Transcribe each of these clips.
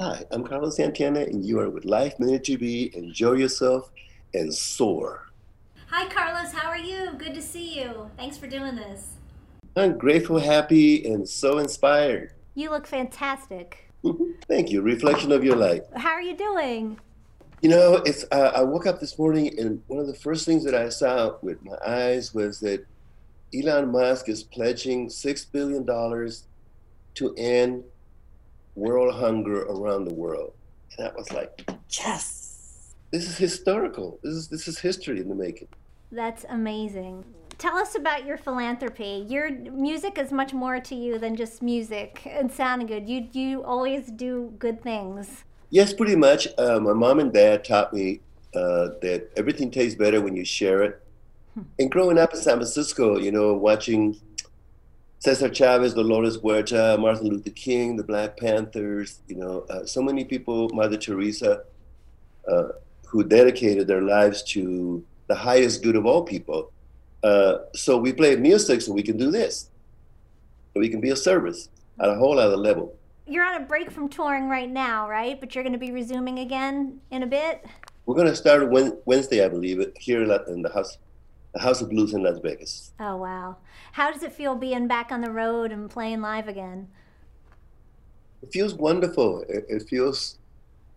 Hi, I'm Carlos Santana, and you are with Life Minute TV. Enjoy yourself and soar. Hi, Carlos. How are you? Good to see you. Thanks for doing this. I'm grateful, happy, and so inspired. You look fantastic. Thank you. Reflection of your life. How are you doing? You know, it's. Uh, I woke up this morning, and one of the first things that I saw with my eyes was that Elon Musk is pledging six billion dollars to end world hunger around the world, and I was like, yes, this is historical. This is this is history in the making. That's amazing. Tell us about your philanthropy. Your music is much more to you than just music and sounding good. You you always do good things. Yes, pretty much. Uh, my mom and dad taught me uh, that everything tastes better when you share it. Hmm. And growing up in San Francisco, you know, watching Cesar Chavez, Dolores Huerta, Martin Luther King, the Black Panthers, you know, uh, so many people, Mother Teresa, uh, who dedicated their lives to the highest good of all people. Uh, so we play music so we can do this. So we can be of service at a whole other level. You're on a break from touring right now, right? But you're going to be resuming again in a bit? We're going to start Wednesday, I believe, here in the house, the House of Blues in Las Vegas. Oh, wow. How does it feel being back on the road and playing live again? It feels wonderful. It, it feels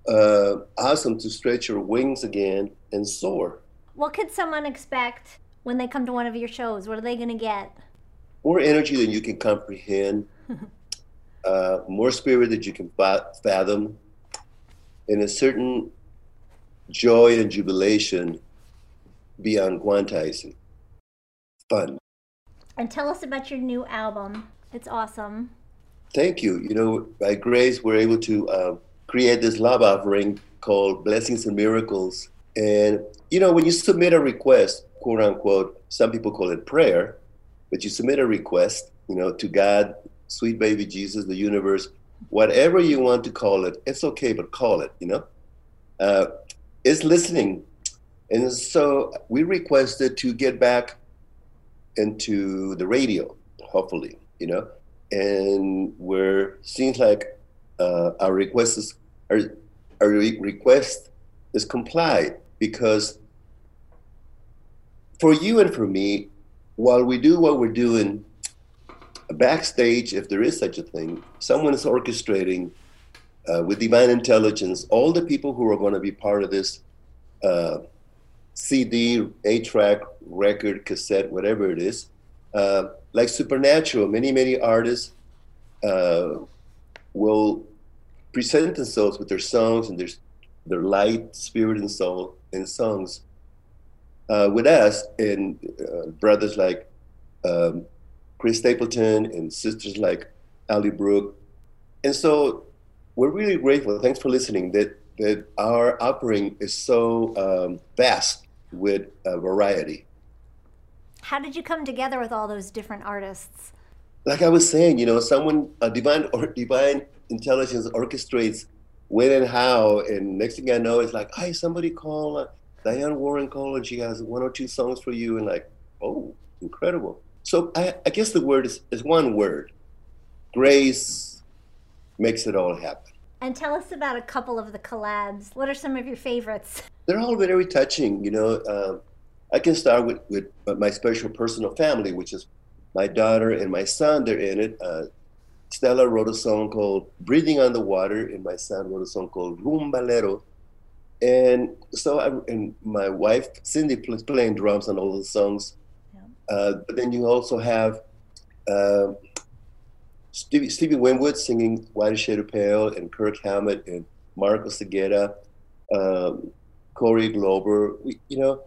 uh, awesome to stretch your wings again and soar. What could someone expect when they come to one of your shows? What are they going to get? More energy than you can comprehend, uh, more spirit that you can fathom, and a certain joy and jubilation beyond quantizing. Fun. And tell us about your new album. It's awesome. Thank you. You know, by grace, we're able to uh, create this love offering called Blessings and Miracles. And, you know, when you submit a request, quote unquote, some people call it prayer, but you submit a request, you know, to God, sweet baby Jesus, the universe, whatever you want to call it, it's okay, but call it, you know? Uh, it's listening. And so we requested to get back into the radio, hopefully, you know? And where seems like uh, our request is, our, our request is complied because for you and for me, while we do what we're doing backstage, if there is such a thing, someone is orchestrating uh, with divine intelligence all the people who are going to be part of this uh, CD, A track, record, cassette, whatever it is. Uh, like Supernatural, many, many artists uh, will present themselves with their songs and their, their light, spirit, and soul in songs uh, with us and uh, brothers like um, Chris Stapleton and sisters like Ally Brooke. And so we're really grateful. Thanks for listening. That that our offering is so um, vast with a variety. How did you come together with all those different artists? Like I was saying, you know, someone a divine or divine intelligence orchestrates when and how, and next thing I know, it's like, hey, somebody call uh, Diane Warren call, and she has one or two songs for you, and like, oh, incredible. So I, I guess the word is, is one word. Grace makes it all happen. And tell us about a couple of the collabs. What are some of your favorites? They're all very touching. You know, um, I can start with, with my special personal family, which is my daughter and my son. They're in it. Uh, Stella wrote a song called Breathing on the Water, and my son wrote a song called Rumbalero. And so, I, and my wife, Cindy, plays playing drums on all the songs. Yeah. Uh, but then you also have uh, Stevie, Stevie Winwood singing White Shade of Pale, and Kirk Hammett, and Mark Osegueda, um, Corey Glover, we, you know,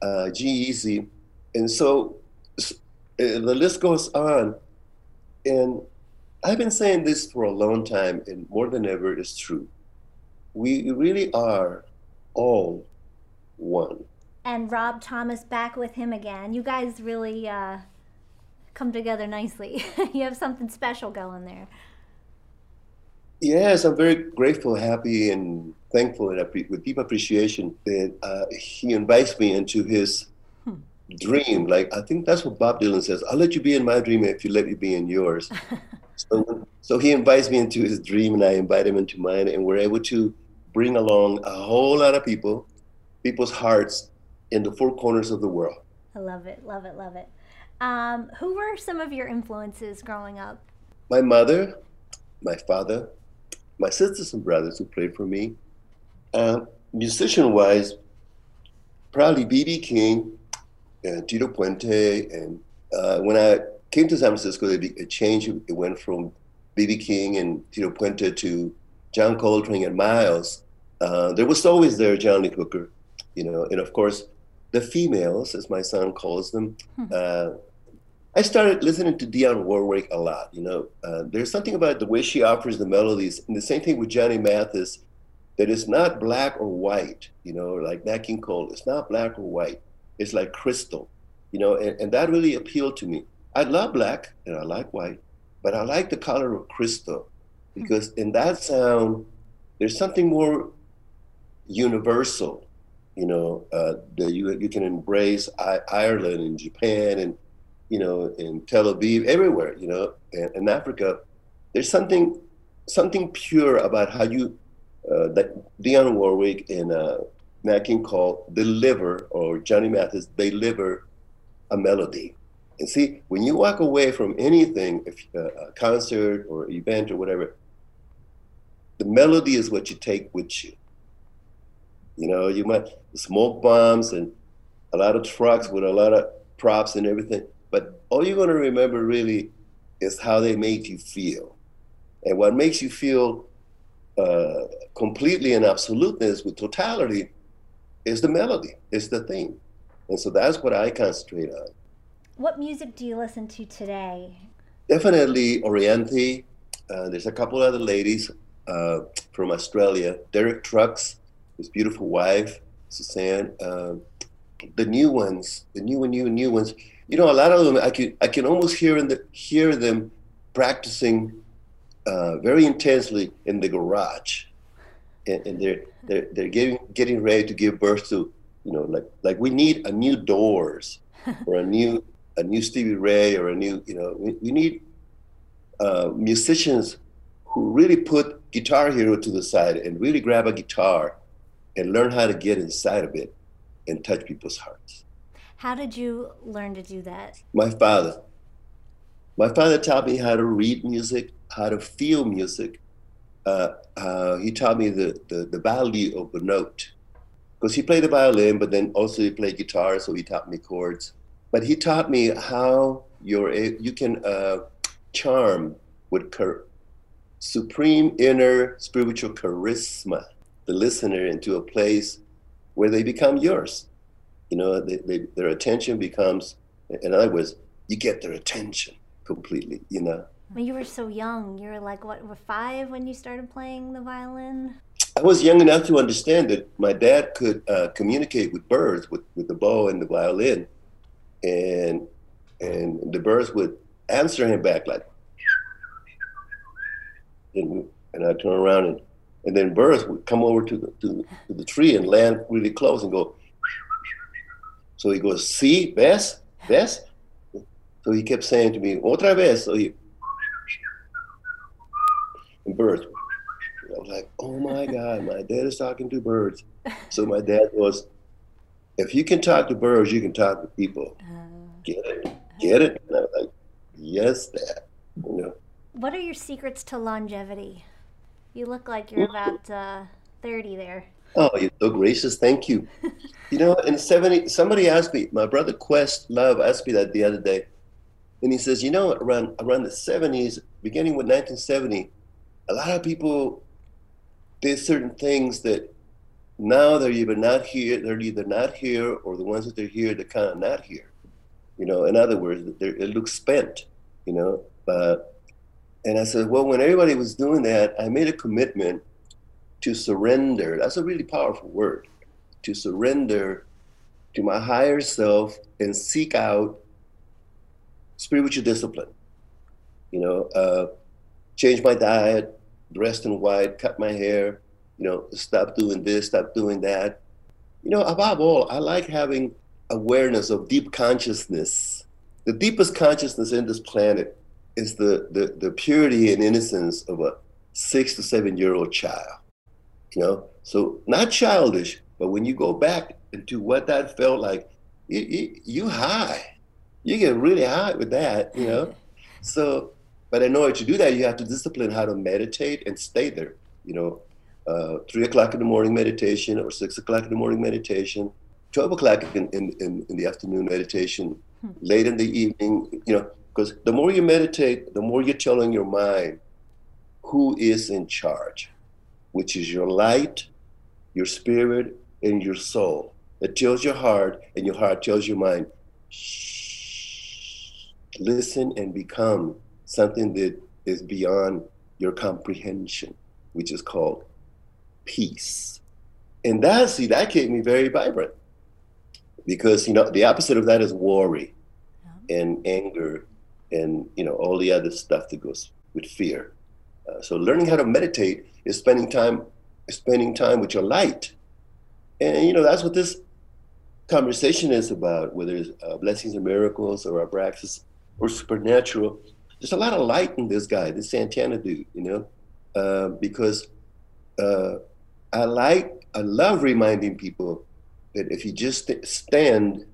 uh, G-Eazy. And so uh, the list goes on. And I've been saying this for a long time, and more than ever, it's true. We really are all one. And Rob Thomas back with him again. You guys really uh, come together nicely. you have something special going there. Yes, I'm very grateful, happy, and thankful, and with deep appreciation that uh, he invites me into his hmm. dream. Like I think that's what Bob Dylan says. I'll let you be in my dream if you let me be in yours. so, so he invites me into his dream, and I invite him into mine, and we're able to bring along a whole lot of people, people's hearts in the four corners of the world. I love it, love it, love it. Um, who were some of your influences growing up? My mother, my father, my sisters and brothers who played for me. Uh, musician wise, probably B.B. King, and Tito Puente. And uh, when I came to San Francisco, it changed. It went from B.B. King and Tito Puente to John Coltrane and Miles. Uh, there was always there John Lee Hooker, you know, and of course the females, as my son calls them. Hmm. Uh, I started listening to Dionne Warwick a lot. You know, uh, there's something about the way she offers the melodies, and the same thing with Johnny Mathis, that it's not black or white. You know, like Nat King Cole, it's not black or white. It's like crystal. You know, and, and that really appealed to me. I love black and I like white, but I like the color of crystal because in that sound, there's something more universal you know, uh, that you you can embrace I- Ireland and Japan and you know in Tel Aviv, everywhere, you know, and, in Africa. There's something something pure about how you uh, that Dionne Warwick and uh, Nat King Cole deliver or Johnny Mathis deliver a melody. And see, when you walk away from anything, if, uh, a concert or event or whatever, the melody is what you take with you. You know, you might smoke bombs and a lot of trucks with a lot of props and everything. But all you're going to remember really is how they made you feel. And what makes you feel uh, completely in absoluteness with totality is the melody, is the theme. And so that's what I concentrate on. What music do you listen to today? Definitely Orianthi. Uh, there's a couple other ladies uh, from Australia. Derek Trucks, his beautiful wife, Suzanne. Uh, the new ones, the new and new and new ones. You know, a lot of them, I can I can almost hear in the, hear them practicing uh, very intensely in the garage, and, and, they're they're they're getting getting ready to give birth to you know like like we need a new Doors or a new a new Stevie Ray or a new you know we, we need uh, musicians who really put Guitar Hero to the side and really grab a guitar and learn how to get inside of it and touch people's hearts. How did you learn to do that? My father. My father taught me how to read music, how to feel music. Uh, uh, he taught me the, the, the value of a note. Because he played the violin, but then also he played guitar, so he taught me chords. But he taught me how you're a, you can uh, charm with supreme inner spiritual charisma the listener into a place where they become yours. You know, they, they, their attention becomes, in other words, you get their attention completely, you know. When you were so young, you were like, what, were five when you started playing the violin? I was young enough to understand that my dad could uh, communicate with birds, with, with the bow and the violin. And, and the birds would answer him back like, and, and I turn around and and then birds would come over to the, to, to the tree and land really close and go. So he goes, see, ves, ves. So he kept saying to me, otra vez. So he, and birds. I was like, oh my God, my dad is talking to birds. So my dad was, if you can talk to birds, you can talk to people. Get it? Get it? And I was like, yes, dad. You know. What are your secrets to longevity? You look like you're about uh, 30 there. Oh, you're so gracious. Thank you. you know, in 70, somebody asked me, my brother Questlove asked me that the other day. And he says, you know, around, around the 70s, beginning with 1970, a lot of people did certain things that now they're either not here, they're either not here, or the ones that they're here, they're kind of not here. You know, in other words, it looks spent, you know. But and I said, well, when everybody was doing that, I made a commitment to surrender. That's a really powerful word to surrender to my higher self and seek out spiritual discipline. You know, uh, change my diet, dressed in white, cut my hair, you know, stop doing this, stop doing that. You know, above all, I like having awareness of deep consciousness. The deepest consciousness in this planet is the, the, the purity and innocence of a six to seven year old child. You know, so not childish, but when you go back into what that felt like, you, you, you high. You get really high with that, you know. So, but in order to do that, you have to discipline how to meditate and stay there. You know, uh, three o'clock in the morning meditation or six o'clock in the morning meditation, 12 o'clock in, in, in, in the afternoon meditation, hmm. late in the evening, you know, because the more you meditate, the more you're telling your mind who is in charge, which is your light, your spirit, and your soul. It tells your heart, and your heart tells your mind, shh, listen and become something that is beyond your comprehension, which is called peace. And that, see, that kept me very vibrant because, you know, the opposite of that is worry yeah. and anger and, you know, all the other stuff that goes with fear. Uh, so learning how to meditate is spending time spending time with your light, and you know that's what this conversation is about. Whether it's uh, blessings and miracles or abraxas or supernatural, there's a lot of light in this guy, this Santana dude. You know, uh, because uh, I like I love reminding people that if you just stand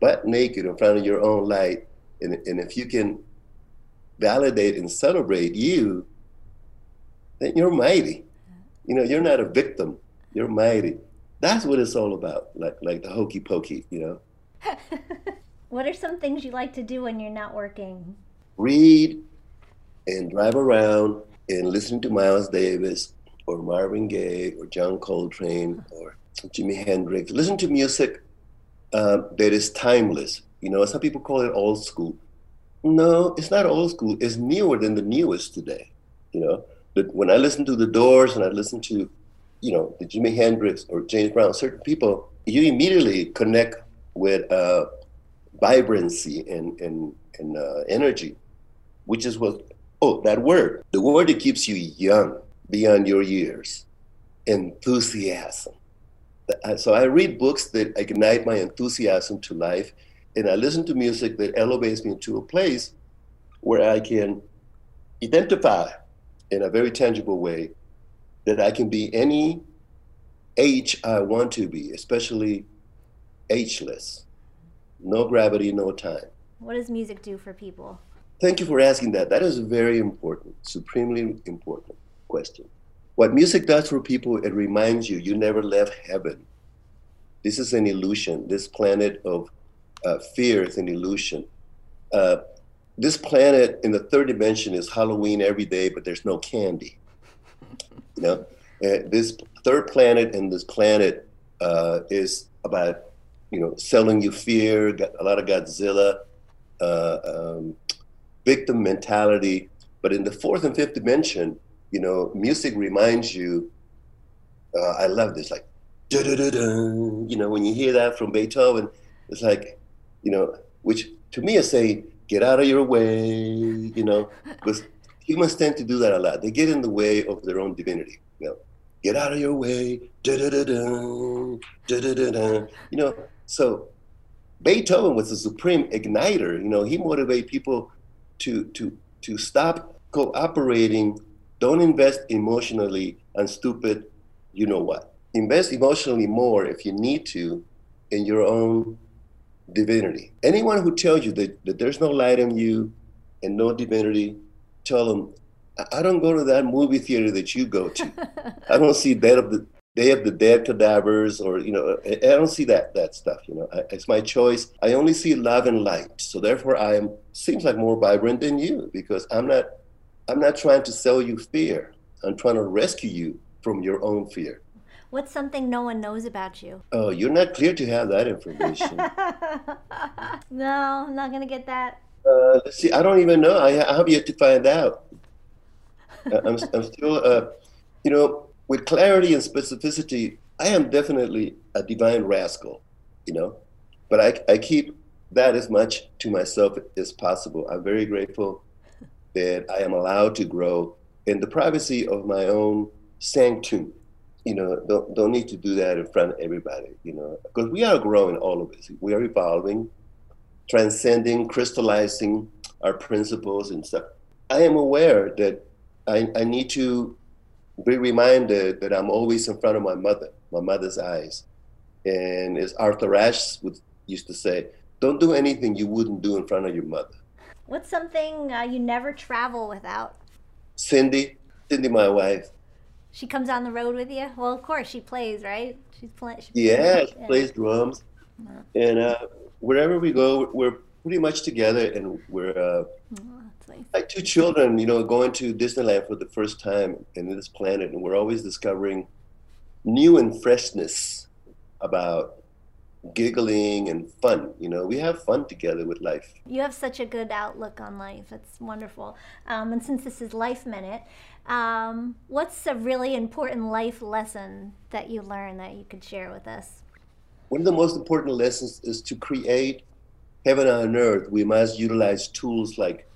butt naked in front of your own light, and, and if you can validate and celebrate you, then you're mighty. You know, you're not a victim. You're mighty. That's what it's all about. Like like the hokey pokey, you know. what are some things you like to do when you're not working? Read and drive around and listen to Miles Davis or Marvin Gaye or John Coltrane or Jimi Hendrix. Listen to music uh, that is timeless. You know, some people call it old school. No, it's not old school. It's newer than the newest today. You know, but when I listen to the Doors and I listen to, you know, the Jimi Hendrix or James Brown, certain people, you immediately connect with uh, vibrancy and and and uh, energy, which is what oh that word, the word that keeps you young beyond your years, enthusiasm. So I read books that ignite my enthusiasm to life, and I listen to music that elevates me into a place where I can identify in a very tangible way that I can be any age I want to be, especially ageless. No gravity, no time. What does music do for people? Thank you for asking that. That is a very important, supremely important question. What music does for people, it reminds you you never left heaven. This is an illusion. This planet of uh, fear is an illusion. Uh, this planet in the third dimension is Halloween every day, but there's no candy. You know, uh, this third planet and this planet uh, is about you know selling you fear, a lot of Godzilla, uh, um, victim mentality. But in the fourth and fifth dimension, you know, music reminds you. Uh, I love this, like, you know, when you hear that from Beethoven, it's like, you know, which to me is saying get out of your way, you know, because humans tend to do that a lot. They get in the way of their own divinity, you know, get out of your way. You know, so Beethoven was a supreme igniter. You know, he motivated people to to to stop cooperating. Don't invest emotionally and stupid, you know what. Invest emotionally more if you need to in your own divinity. Anyone who tells you that, that there's no light in you and no divinity, tell them, I don't go to that movie theater that you go to. I don't see that of the Day of the Dead cadavers, or you know, I, I don't see that that stuff. You know, I, it's my choice. I only see love and light. So therefore, I am seems like more vibrant than you because I'm not. I'm not trying to sell you fear. I'm trying to rescue you from your own fear. What's something no one knows about you? Oh, you're not clear to have that information. no, I'm not gonna get that. Uh, let's see. I don't even know. I, I have yet to find out. I'm, I'm still, uh, you know, with clarity and specificity. I am definitely a divine rascal, you know, but I, I keep that as much to myself as possible. I'm very grateful that I am allowed to grow in the privacy of my own sanctum you know, don't don't need to do that in front of everybody, you know, because we are growing, all of us. We are evolving, transcending, crystallizing our principles and stuff. I am aware that I, I need to be reminded that I'm always in front of my mother, my mother's eyes. And as Arthur Ashe would used to say, don't do anything you wouldn't do in front of your mother. What's something uh, you never travel without? Cindy, Cindy, my wife. She comes on the road with you. Well, of course she plays, right? She's playing. She yeah, she plays drums, and uh, wherever we go, we're pretty much together, and we're uh, oh, two children. You know, going to Disneyland for the first time in this planet, and we're always discovering new and freshness about giggling and fun. You know, we have fun together with life. You have such a good outlook on life. It's wonderful. Um, and since this is Life Minute, um, what's a really important life lesson that you learned that you could share with us? One of the most important lessons is to create heaven on earth. We must utilize tools like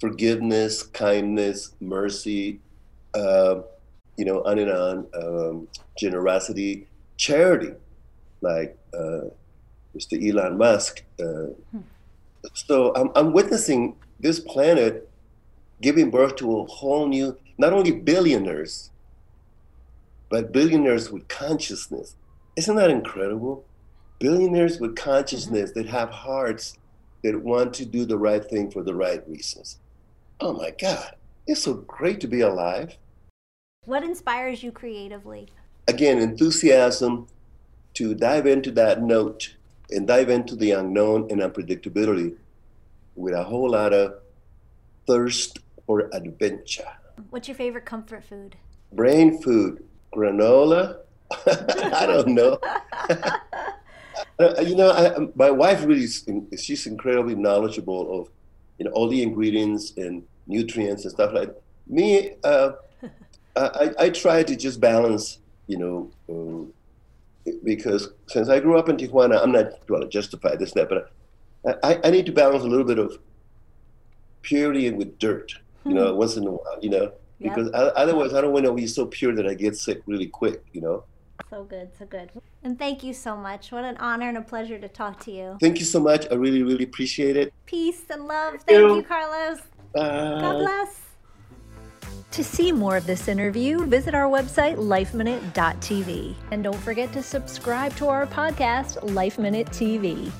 forgiveness, kindness, mercy, uh, you know, on and on, um, generosity, charity like uh, Mr. Elon Musk. Uh, hmm. So I'm, I'm witnessing this planet giving birth to a whole new, not only billionaires, but billionaires with consciousness. Isn't that incredible? Billionaires with consciousness mm-hmm. that have hearts that want to do the right thing for the right reasons. Oh my God, it's so great to be alive. What inspires you creatively? Again, enthusiasm, to dive into that note and dive into the unknown and unpredictability with a whole lot of thirst for adventure. What's your favorite comfort food? Brain food, granola. I don't know. Uh, you know, I, my wife really is, she's incredibly knowledgeable of you know all the ingredients and nutrients and stuff like that. me. Uh, I, I try to just balance, you know, um, because since I grew up in Tijuana, I'm not going to justify this that, but I, I need to balance a little bit of purity with dirt, you know, once in a while, you know, because yep. I, otherwise I don't want to be so pure that I get sick really quick, you know. So good, so good. And thank you so much. What an honor and a pleasure to talk to you. Thank you so much. I really, really appreciate it. Peace and love. Thank, thank you. you, Carlos. Bye. God bless. To see more of this interview, visit our website, lifeminute.tv. And don't forget to subscribe to our podcast, Life Minute TV.